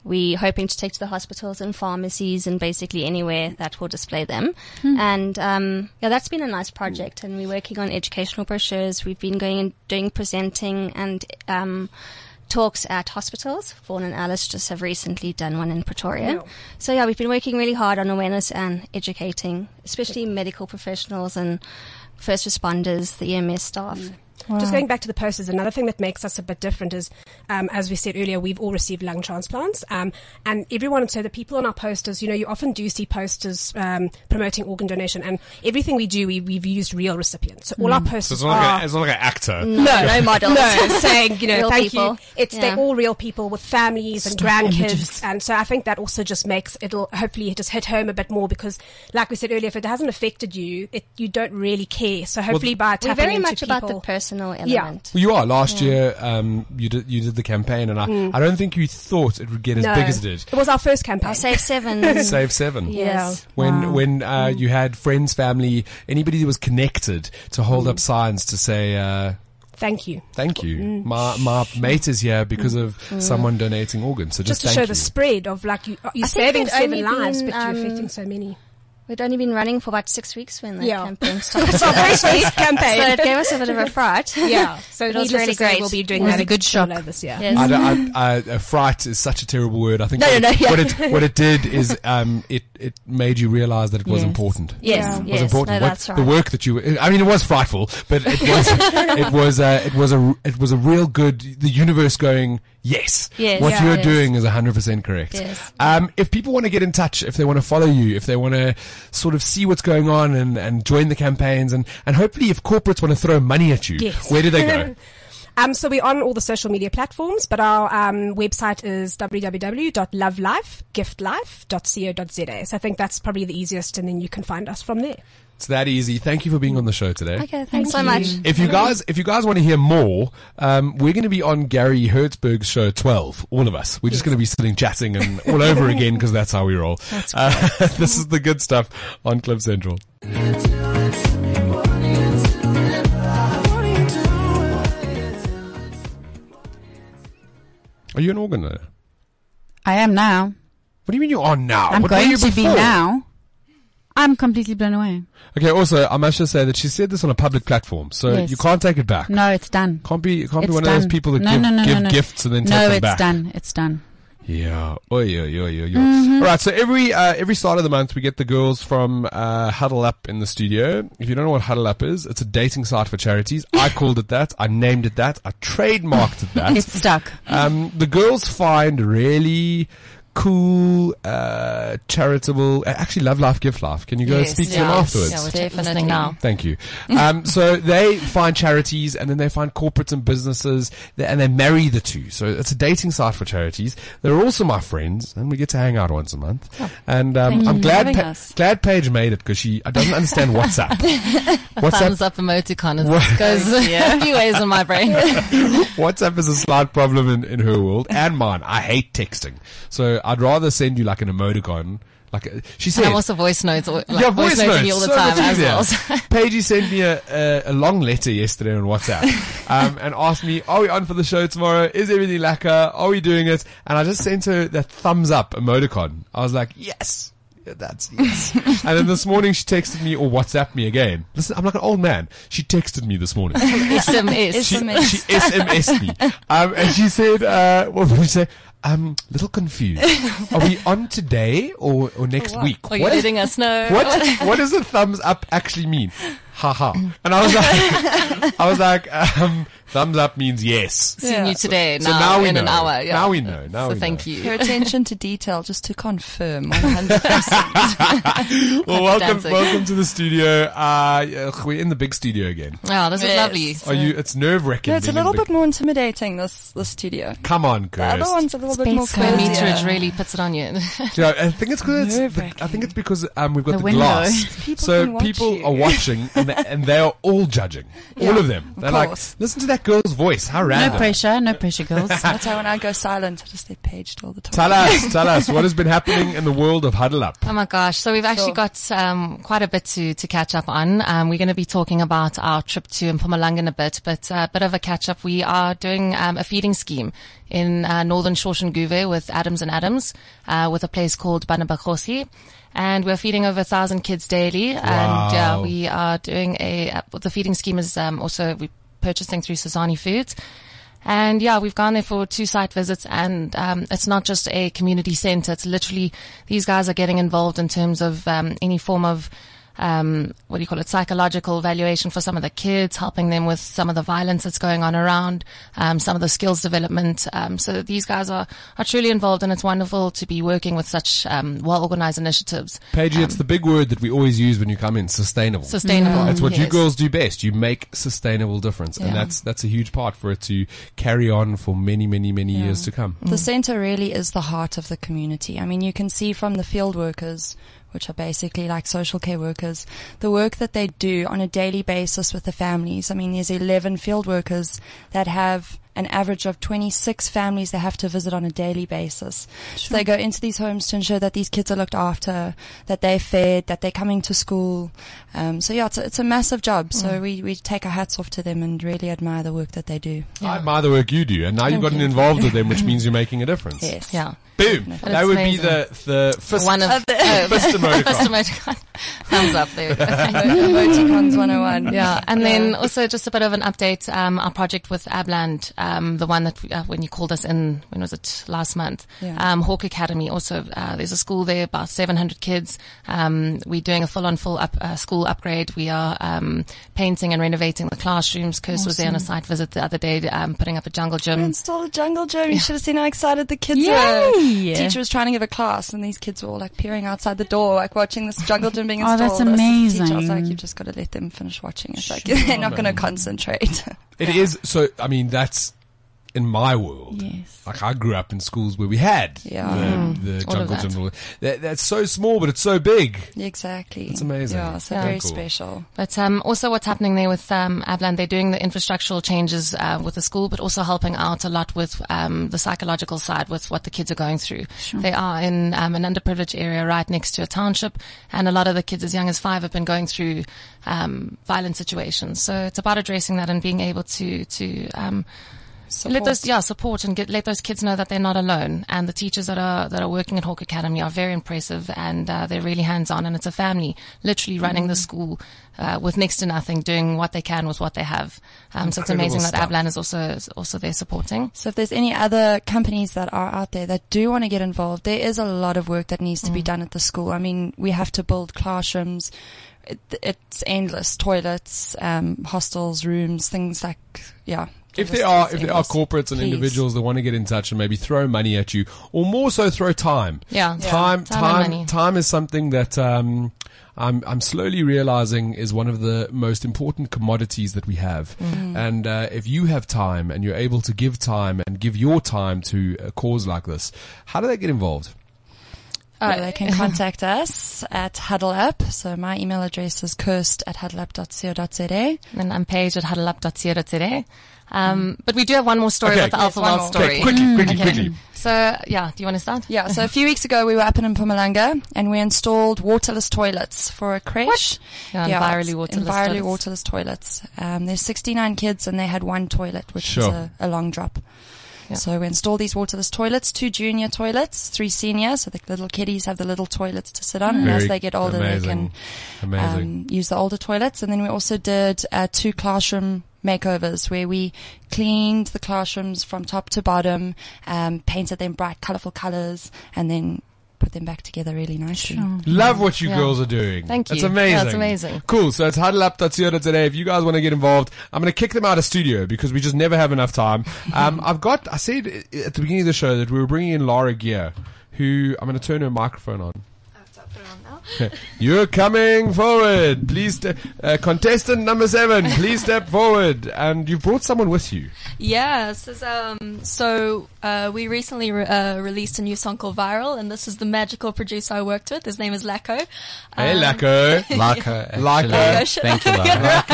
We're hoping to take to the hospitals and pharmacies and basically anywhere that will display them. And um, yeah, that's been a nice project. And we're working on educational brochures. We've been going and doing presenting and um, talks at hospitals. Fawn and Alice just have recently done one in Pretoria. Yeah. So yeah, we've been working really hard on awareness and educating, especially medical professionals and first responders, the EMS staff. Just going back to the posters, another thing that makes us a bit different is, um, as we said earlier, we've all received lung transplants, um, and everyone. So the people on our posters, you know, you often do see posters um, promoting organ donation, and everything we do, we, we've used real recipients. So all our posters are. It's not like an actor. no, no models. No, saying, you know, Real thank people. you. It's, Yeah. they're all real people with families and grandkids. images. And so I think that also just makes, it'll hopefully it just hit home a bit more because, like we said earlier, if it hasn't affected you, it, you don't really care. So hopefully by tapping We're very into much about the people- person personal element. Well, you are. Last year, um, you did you did the campaign, and I, I don't think you thought it would get as No. big as it did. It was our first campaign. I'll save seven. Save seven. Yes. When Wow. when uh, you had friends, family, anybody that was connected to hold Mm. up signs to say uh, Thank you. thank you. Mm. My my mate is here because of someone donating organs. So Just just, to thank show you. the spread of like you, you're I saving seven only lives, been, but you're um, affecting so many. We'd only been running for about six weeks when the Yeah. campaign started. It's our first campaign. so it gave us a bit of a fright. yeah, so It was really great. We'll be doing that a good solo shock. this year. Yes. I don't, I, I, uh, fright is such a terrible word. I think No, what, no, it, no, yeah. what it what it did is um, it it made you realize that it was Yes. important. Yes, Yeah. It yes, was important. no, What- that's right. The work that you, I mean, it was frightful, but it was, it was, uh, it was a, it was a real good. The universe going, yes, Yes, what yeah, you're yes. doing is 100 percent correct. Yes. Um, if people want to get in touch, if they want to follow you, if they want to sort of see what's going on and, and join the campaigns, and and hopefully, if corporates want to throw money at you, Yes. where do they go? Um, so we're on all the social media platforms, but our um, website is www.lovelifegiftlife.co.za. So I think that's probably the easiest, and then you can find us from there. It's that easy. Thank you for being on the show today. Okay, thanks so much. If you guys, if you guys want to hear more, um, we're going to be on Gary Hertzberg's show 12. All of us. We're just going to be sitting chatting and all over again because that's how we roll. Uh, this is the good stuff on Cliff Central. Are you an organ learner? I am now. What do you mean you are now? I'm what were going you to be now. I'm completely blown away. Okay. Also, I must just say that she said this on a public platform, so Yes. you can't take it back. No, it's done. Can't be, can't be It's one of those people that no, give, no, no, give gifts and then take them back. No, it's done. It's done. Yeah. Oh yeah, oy, yeah, oy. Mm-hmm. All right. So every uh, every start of the month, we get the girls from uh, Huddle Up in the studio. If you don't know what Huddle Up is, it's a dating site for charities. I called it that. I named it that. I trademarked it that. It's stuck. Um, the girls find really cool, uh, charitable. uh, Actually, love life, Give life. Can you go Yes, speak to them afterwards? Yeah, we're Definitely. now. Thank you. Um, so they find charities and then they find corporates and businesses th- and they marry the two. So it's a dating site for charities. They're also my friends and we get to hang out once a month. and um, Thank I'm for glad having Pa- glad Paige made it because she uh, doesn't understand WhatsApp. WhatsApp Thumbs up emoticon What- is, goes a few ways in my brain. WhatsApp is a slight problem in, in her world and mine. I hate texting. So I'd rather send you like an emoticon. Like a, she said, And also voice notes, like yeah, voice, noting notes. you all the so time as well. So- Paigey sent me a, a, a long letter yesterday on WhatsApp um, and asked me, "Are we on for the show tomorrow? Is everything lacquer? Are we doing it?" And I just sent her that thumbs up emoticon. I was like, "Yes." That's yes. and then this morning she texted me or WhatsApp me again. Listen, I'm like an old man. She texted me this morning. SMS. She, she SMS'd me. Um, and she said, uh, what did she say? Um, little confused. Are we on today or, or next week? Are you What- letting us know? what what does a thumbs up actually mean? Haha. And I was like, I was like, um, thumbs up means yes. Seeing you today, So now, now we in know. an hour. Yeah. Now we know. Now so we thank know. you. Your attention to detail, just to confirm, 100%. Well, welcome, dancing. welcome to the studio. Uh, we're in the big studio again. Oh, this is Yes. lovely. Are you? It's nerve wracking. no, it's a little bit more intimidating, this, this studio. Come on, The other one's a little bit more Space The cozy. cozy. meterage really puts it on you. Yeah, I think it's because I think it's because um, we've got The the, glass, People so people you. are watching and they, and they are all judging, all of them. They're of like, listen to that girl's voice. How random. No pressure. No pressure, girls. That's how when I go silent, I just get paged all the time. Tell us, tell us what has been happening in the world of Huddle Up. Oh my gosh. So we've actually Sure. got um, quite a bit to, to catch up on. Um, we're going to be talking about our trip to Mpumalanga in a bit, but a bit of a catch up. We are doing um, a feeding scheme in uh, northern Soshanguve with Adams and Adams uh, with a place called Banabakosi. And we're feeding over a thousand kids daily. And yeah, we are doing a, uh, the feeding scheme is um, also we purchasing through Sazani Foods. And yeah, we've gone there for two site visits and, um, it's not just a community center. It's literally, these guys are getting involved in terms of, um, any form of, um, what do you call it, psychological evaluation for some of the kids, helping them with some of the violence that's going on around, um, some of the skills development. Um, so these guys are, are truly involved and it's wonderful to be working with such, um, well organized initiatives. Paige, it's the big word that we always use when you come in, sustainable. Sustainable. That's what you girls do best. You make sustainable difference. And that's, that's a huge part for it to carry on for many, many, many years to come. The center really is the heart of the community. I mean, you can see from the field workers which are basically like social care workers. The work that they do on a daily basis with the families. I mean, there's 11 field workers that have an average of 26 families they have to visit on a daily basis. So they go into these homes to ensure that these kids are looked after, that they're fed, that they're coming to school. Um, so yeah, it's a, it's a massive job. So we, we take our hats off to them and really admire the work that they do. I admire the work you do, and now you've gotten involved with them, which means you're making a difference. Yes. Yeah. Boom. But That would amazing. be the the fist, One of, oh, fist emoticon. Fist emoticon. Thumbs up there. Emoticons 101. Yeah, and then also just a bit of an update. Um, our project with Abland, um, the one that uh, when you called us in, when was it last month? Yeah. Um, Hawk Academy. Also, uh, there's a school there, about 700 kids. Um, we're doing a full-on full up uh, school upgrade. We are um, painting and renovating the classrooms. Kirst was there on a site visit the other day, um, putting up a jungle We gym. installed a jungle gym. You should have seen how excited the kids Yay! were. Teacher was trying to give a class, and these kids were all like peering outside the door, like watching this jungle gym being installed. Oh, that's amazing. said to Teacher, I was like, you've just got to let them finish watching it. Like they're not going to concentrate. It is so. I mean, that's in my world. Yes. Like I grew up in schools where we had Yeah. the, the All jungle that. gym. That, that's so small, but it's so big. exactly. It's amazing. Yeah, so Yeah. very Cool. special. But um, also, what's happening there with um, Abland? They're doing the infrastructural changes uh, with the school, but also helping out a lot with um, the psychological side, with what the kids are going through. They are in um, an underprivileged area right next to a township, and a lot of the kids as young as five have been going through um, violent situations. So it's about addressing that and being able to to um, let those yeah support and get let those kids know that they're not alone. And the teachers that are that are working at Hawk Academy are very impressive and uh, they're really hands on. And it's a family literally running the school uh, with next to nothing, doing what they can with what they have. Um, so it's amazing that stuff. Abland is also is also there supporting. So if there's any other companies that are out there that do want to get involved, there is a lot of work that needs to be done at the school. I mean, we have to build classrooms. It, it's endless. Toilets, um, hostels, rooms, things like, yeah. If there are if there are endless. corporates and Please. individuals that want to get in touch and maybe throw money at you, or more so throw time. Yeah. Yeah. Time, Time time, money. time is something that um, I'm I'm slowly realizing is one of the most important commodities that we have. Mm-hmm. And uh, if you have time and you're able to give time and give your time to a cause like this, how do they get involved? Well, they can contact us at Huddle Up. So my email address is kirst at huddleup.co.za. And I'm Paige at huddleup.co.za. Um, but we do have one more story Okay. about the Yes, Alpha one World story. Okay, quickly, quickly, Okay. quickly. So yeah, do you want to start? Yeah, so a few weeks ago we were up in Mpumalanga and we installed waterless toilets for a creche. Yeah, Yeah, Enviro Loo it's waterless Enviro Loo toilets. waterless toilets. Um, there's 69 kids and they had one toilet, which Sure. was a, a long drop. Yeah. So we installed these waterless toilets, two junior toilets, three senior, so the little kiddies have the little toilets to sit on, and as they get older, amazing. they can um, use the older toilets. And then we also did uh, two classroom makeovers where we cleaned the classrooms from top to bottom, um, painted them bright, colorful colors, and then put them back together really nicely. Love what you Yeah. girls are doing. Thank you. It's amazing. Yeah, it's amazing. Cool. So it's huddleup.co today. If you guys want to get involved, I'm going to kick them out of studio because we just never have enough time. Um, I've got, I said at the beginning of the show that we were bringing in Laura Gear, who I'm going to turn her microphone on. You're coming forward. Please, ste- uh, contestant number seven, please step forward. And you've brought someone with you. Yes. this is, um, so uh, we recently re- uh, released a new song called Viral, and this is the magical producer I worked with. His name is Laco. Hey, Um, Lacko. Laco. her. Like actually. her. Thank you, Lara.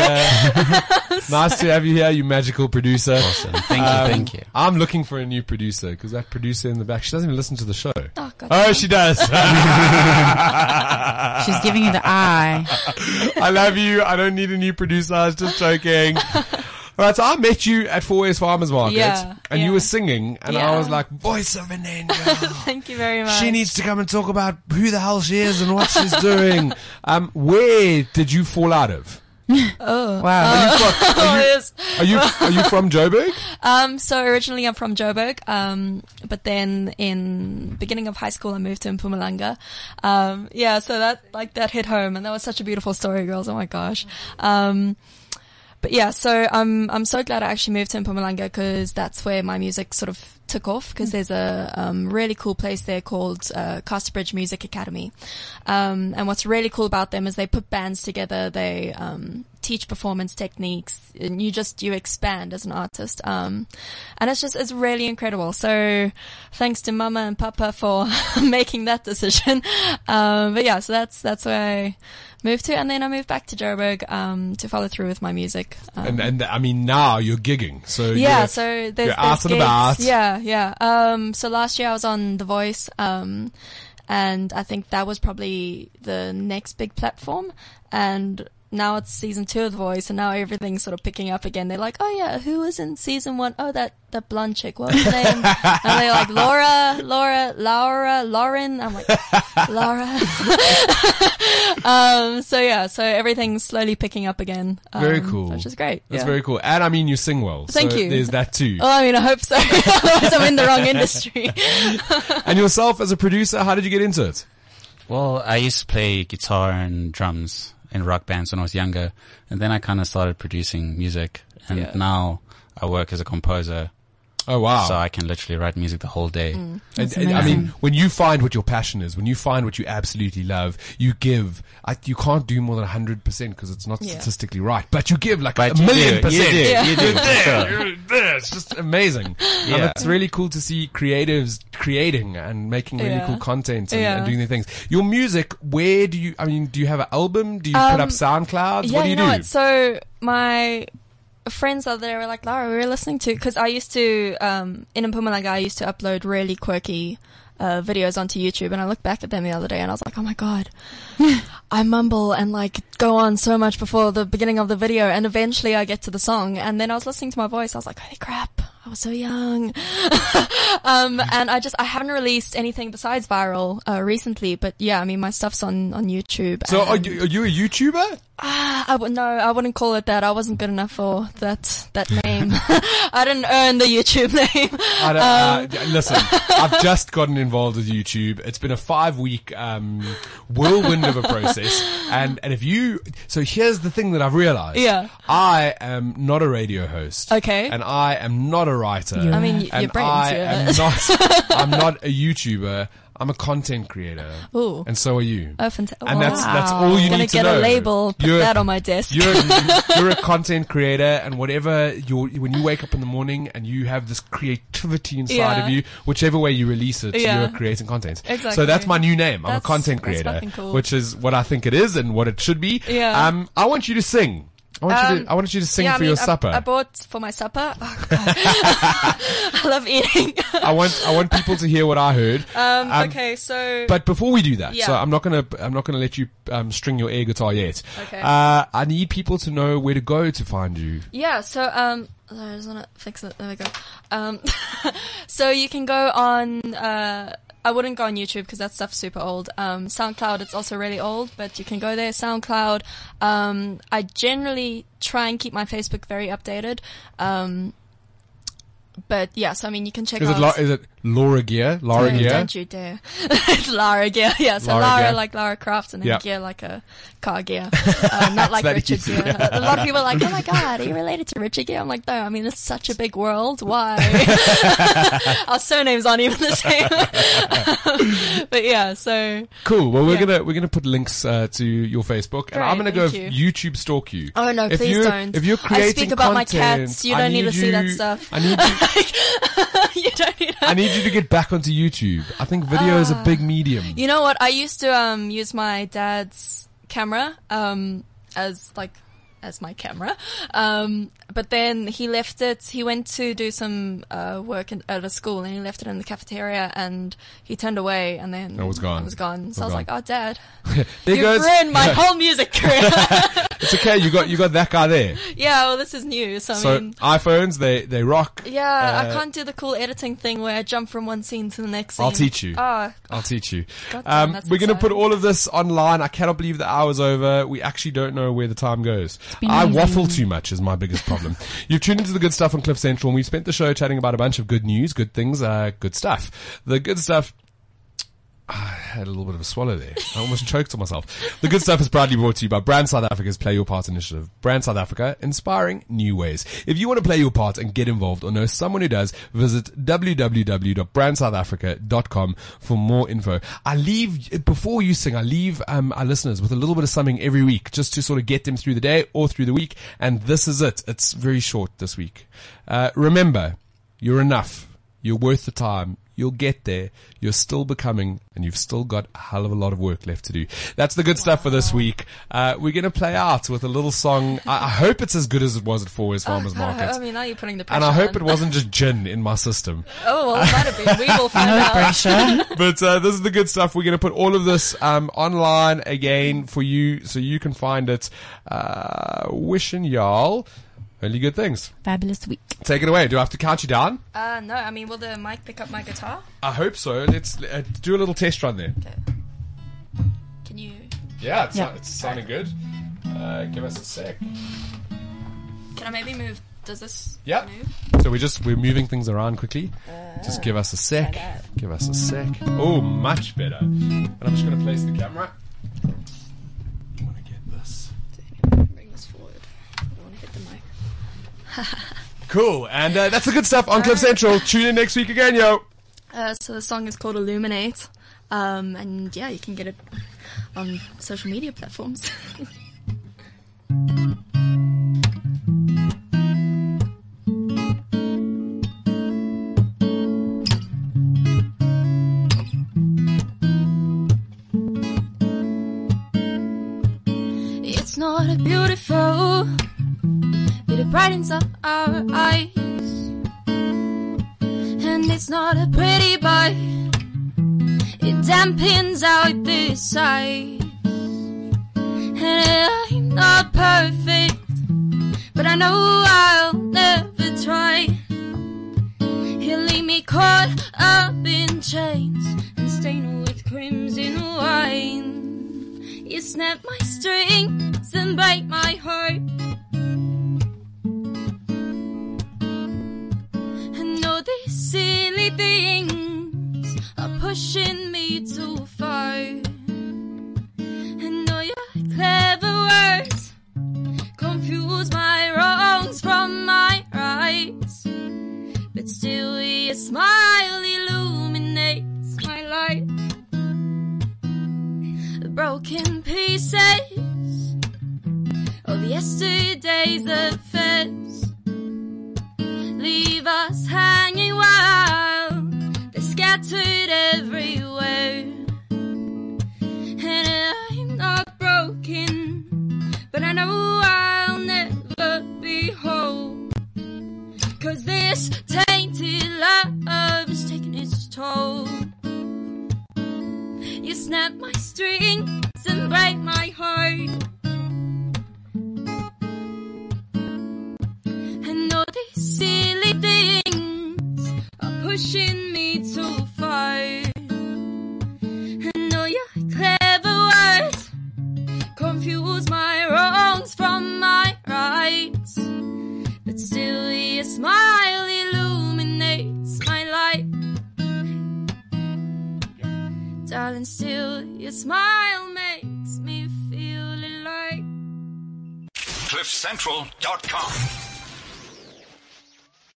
nice to have you here, you magical producer. Awesome. Thank you, Um, thank you. I'm looking for a new producer because that producer in the back, she doesn't even listen to the show. Oh, God. Oh, she does. She's giving you the eye. I love you. I don't need a new producer. I was just joking. All right, so I met you at Fourways Farmers Market, Yeah, and you were singing, and I was like, "Voice of an angel." Thank you very much. she needs to come and talk about who the hell she is and what she's doing. Um, where did you fall out of? Oh. Wow. Are you from, Oh, are you, are you, are you from Joburg? Um, so originally I'm from Joburg, um, but then in beginning of high school I moved to Mpumalanga. Um, yeah, so that like that hit home, and that was such a beautiful story, girls. Oh my gosh. Um, but yeah, so I'm I'm so glad I actually moved to Mpumalanga because that's where my music sort of took off because there's a um, really cool place there called uh, Casterbridge Music Academy, um, and what's really cool about them is they put bands together, they um, teach performance techniques and you just, you expand as an artist. Um, and it's just, it's really incredible. So thanks to mama and papa for making that decision. Um, but yeah, so that's, that's where I moved to. And then I moved back to Joburg, um, to follow through with my music. Um, And, and I mean, now you're gigging. So yeah, so there's, you're out and about. Yeah, yeah. Um, so last year I was on The Voice, um, and I think that was probably the next big platform. And now it's season two of The Voice, and now everything's sort of picking up again. They're like, oh yeah, who was in season one? Oh, that that blonde chick. What was her name? and they're like Laura, Laura, Laura, Lauren. I'm like Laura. um, so yeah, so everything's slowly picking up again. Um, Very cool. which is great. That's yeah. very cool. And I mean, you sing well. Thank so you. There's that too. Oh, I mean, I hope so. Otherwise, I'm in the wrong industry. And yourself as a producer, how did you get into it? Well, I used to play guitar and drums in rock bands when I was younger, and then I kind of started producing music, and Yeah. now I work as a composer, Oh wow. so I can literally write music the whole day. And, and I mean, when you find what your passion is, when you find what you absolutely love, you give. I, you can't do more than hundred percent because it's not Yeah. statistically right. But you give like But a you million do, percent. You do, Yeah. you do, for sure. You're there. It's just amazing. And Yeah. it's really cool to see creatives creating and making really Yeah. cool content and, Yeah. and doing their things. Your music, where do you, I mean, do you have an album? Do you put Um, up SoundClouds? yeah, what do you, know do? what? So my friends out there were like, Lara, we were listening to because I used to um, in Mpumalanga, I used to upload really quirky. Uh, videos onto YouTube and I looked back at them the other day and I was like, oh my god, I mumble and like go on so much before the beginning of the video and eventually I get to the song and then I was listening to my voice. I was like, holy crap, I was so young. um, and I just, I haven't released anything besides viral, uh, recently, but yeah, I mean, my stuff's on, on YouTube. so are you, are you a YouTuber? Ah, I would no, I wouldn't call it that. I wasn't good enough for that that name. I didn't earn the YouTube name. I don't, Um, uh, listen, I've just gotten involved with YouTube. It's been a five week um, whirlwind of a process, and and if you, so here's the thing that I've realized. Yeah. I am not a radio host. Okay. and I am not a writer. You I mean, y- and your brain's I here. am not. I'm not a YouTuber. I'm a content creator. Ooh. and so are you. Oh, fanta- and that's wow. that's all you Gonna need to get know. a label, put You're- that on my desk. you're you're a content creator, and whatever you when you wake up in the morning and you have this creativity inside Yeah. of you, whichever way you release it, Yeah. you're creating content. Exactly. So that's my new name. I'm a That's- content that's creator, fucking cool. which is what I think it is and what it should be. Yeah. Um, I want you to sing. I want you Um, to. I want you to sing yeah, for I mean, your I- supper. I, bought for my supper. Oh. I love eating. I want. I want people to hear what I heard. um, Um, okay, so But before we do that, so I'm not gonna I'm not gonna let you um, string your air guitar yet. Okay. Uh, I need people to know where to go to find you. Yeah, so um I just wanna fix it. There we go. Um so you can go on uh I wouldn't go on YouTube because that stuff's super old. Um, SoundCloud, it's also really old, but you can go there. SoundCloud. Um, I generally try and keep my Facebook very updated. Um, but yeah, so I mean, you can check Is out. it La- is it Laura Gear? Laura don't, Gear? don't you dare. it's Lara Gear. Yeah, so Laura, Lara, Gear. like Lara Croft and then Yeah. Gear like a car gear. Uh, not like Richard easy. Gear. A lot of people are like, oh my god, are you related to Richard Gere? I'm like, no, I mean, it's such a big world. Why? Our surnames aren't even the same. But yeah, so. Cool. Well, we're Yeah. gonna we're gonna put links uh, to your Facebook, and Great, I'm gonna go thank YouTube stalk you. Oh no, If please don't. if you're I creating speak about my content, cats. You don't need, to see that stuff. I need you, you don't need I need you to get back onto YouTube. I think video is a big medium. Ah. You know what? I used to um use my dad's camera um as like as my camera. Um but then he left it he went to do some uh work in, at a school and he left it in the cafeteria and he turned away and then It was gone. It was gone. So It I was was like, "Oh dad, you goes. ruined my whole music career." It's okay. You got you got that guy there. yeah, well this is new. So I So mean iPhones, they they rock. yeah, I uh, can't do the cool editing thing where I jump from one scene to the next scene. I'll teach you. Oh, I'll teach you. God damn, Um, we're going to put all of this online. I cannot believe the hour's over. We actually don't know where the time goes. I amazing. waffle too much is my biggest problem. You've tuned into the good stuff on Cliff Central, and we've spent the show chatting about a bunch of good news, good things, uh, good stuff. The good stuff I had a little bit of a swallow there. I almost choked on myself. The good stuff is proudly brought to you by Brand South Africa's Play Your Part initiative. Brand South Africa, inspiring new ways. If you want to play your part and get involved or know someone who does, visit www.brandsouthafrica.com for more info. I leave, before you sing, I leave um, our listeners with a little bit of something every week just to sort of get them through the day or through the week. And this is it. It's very short this week. Uh, remember, you're enough. You're worth the time. You'll get there. You're still becoming, and you've still got a hell of a lot of work left to do. That's the good stuff for this week. Uh, we're going to play out with a little song. I, I hope it's as good as it was at Fourways Farmers Market. I mean, now you're putting the pressure And I hope on. it wasn't just gin in my system. Oh, well, it might have been. We will find No out. pressure. But uh, this is the good stuff. We're going to put all of this um, online again for you so you can find it. Uh, wishing y'all only good things. Fabulous week. Take it away. Do I have to count you down? Uh, no, I mean, will the mic pick up my guitar? I hope so. Let's uh, do a little test run there. Okay. Can you? Yeah, it's, Yeah. it's sounding good. Uh, give us a sec. Can I maybe move? Does this Yeah. move? So we're just we're moving things around quickly. Just give us a sec. Give us a sec. Oh, much better. And I'm just going to place the camera. I want to get this. Bring this forward. I don't want to hit the mic. Cool. And uh, that's the good stuff on Cliff Central. Tune in next week again, yo. Uh, so the song is called Illuminate. Um, and yeah, you can get it on social media platforms. It's not a beautiful, brightens up our eyes. And it's not a pretty, but it dampens out the sight. And I'm not perfect, but I know I'll never try. He'll leave me caught up in chains and stained with crimson wine. You snap my strings and break my heart.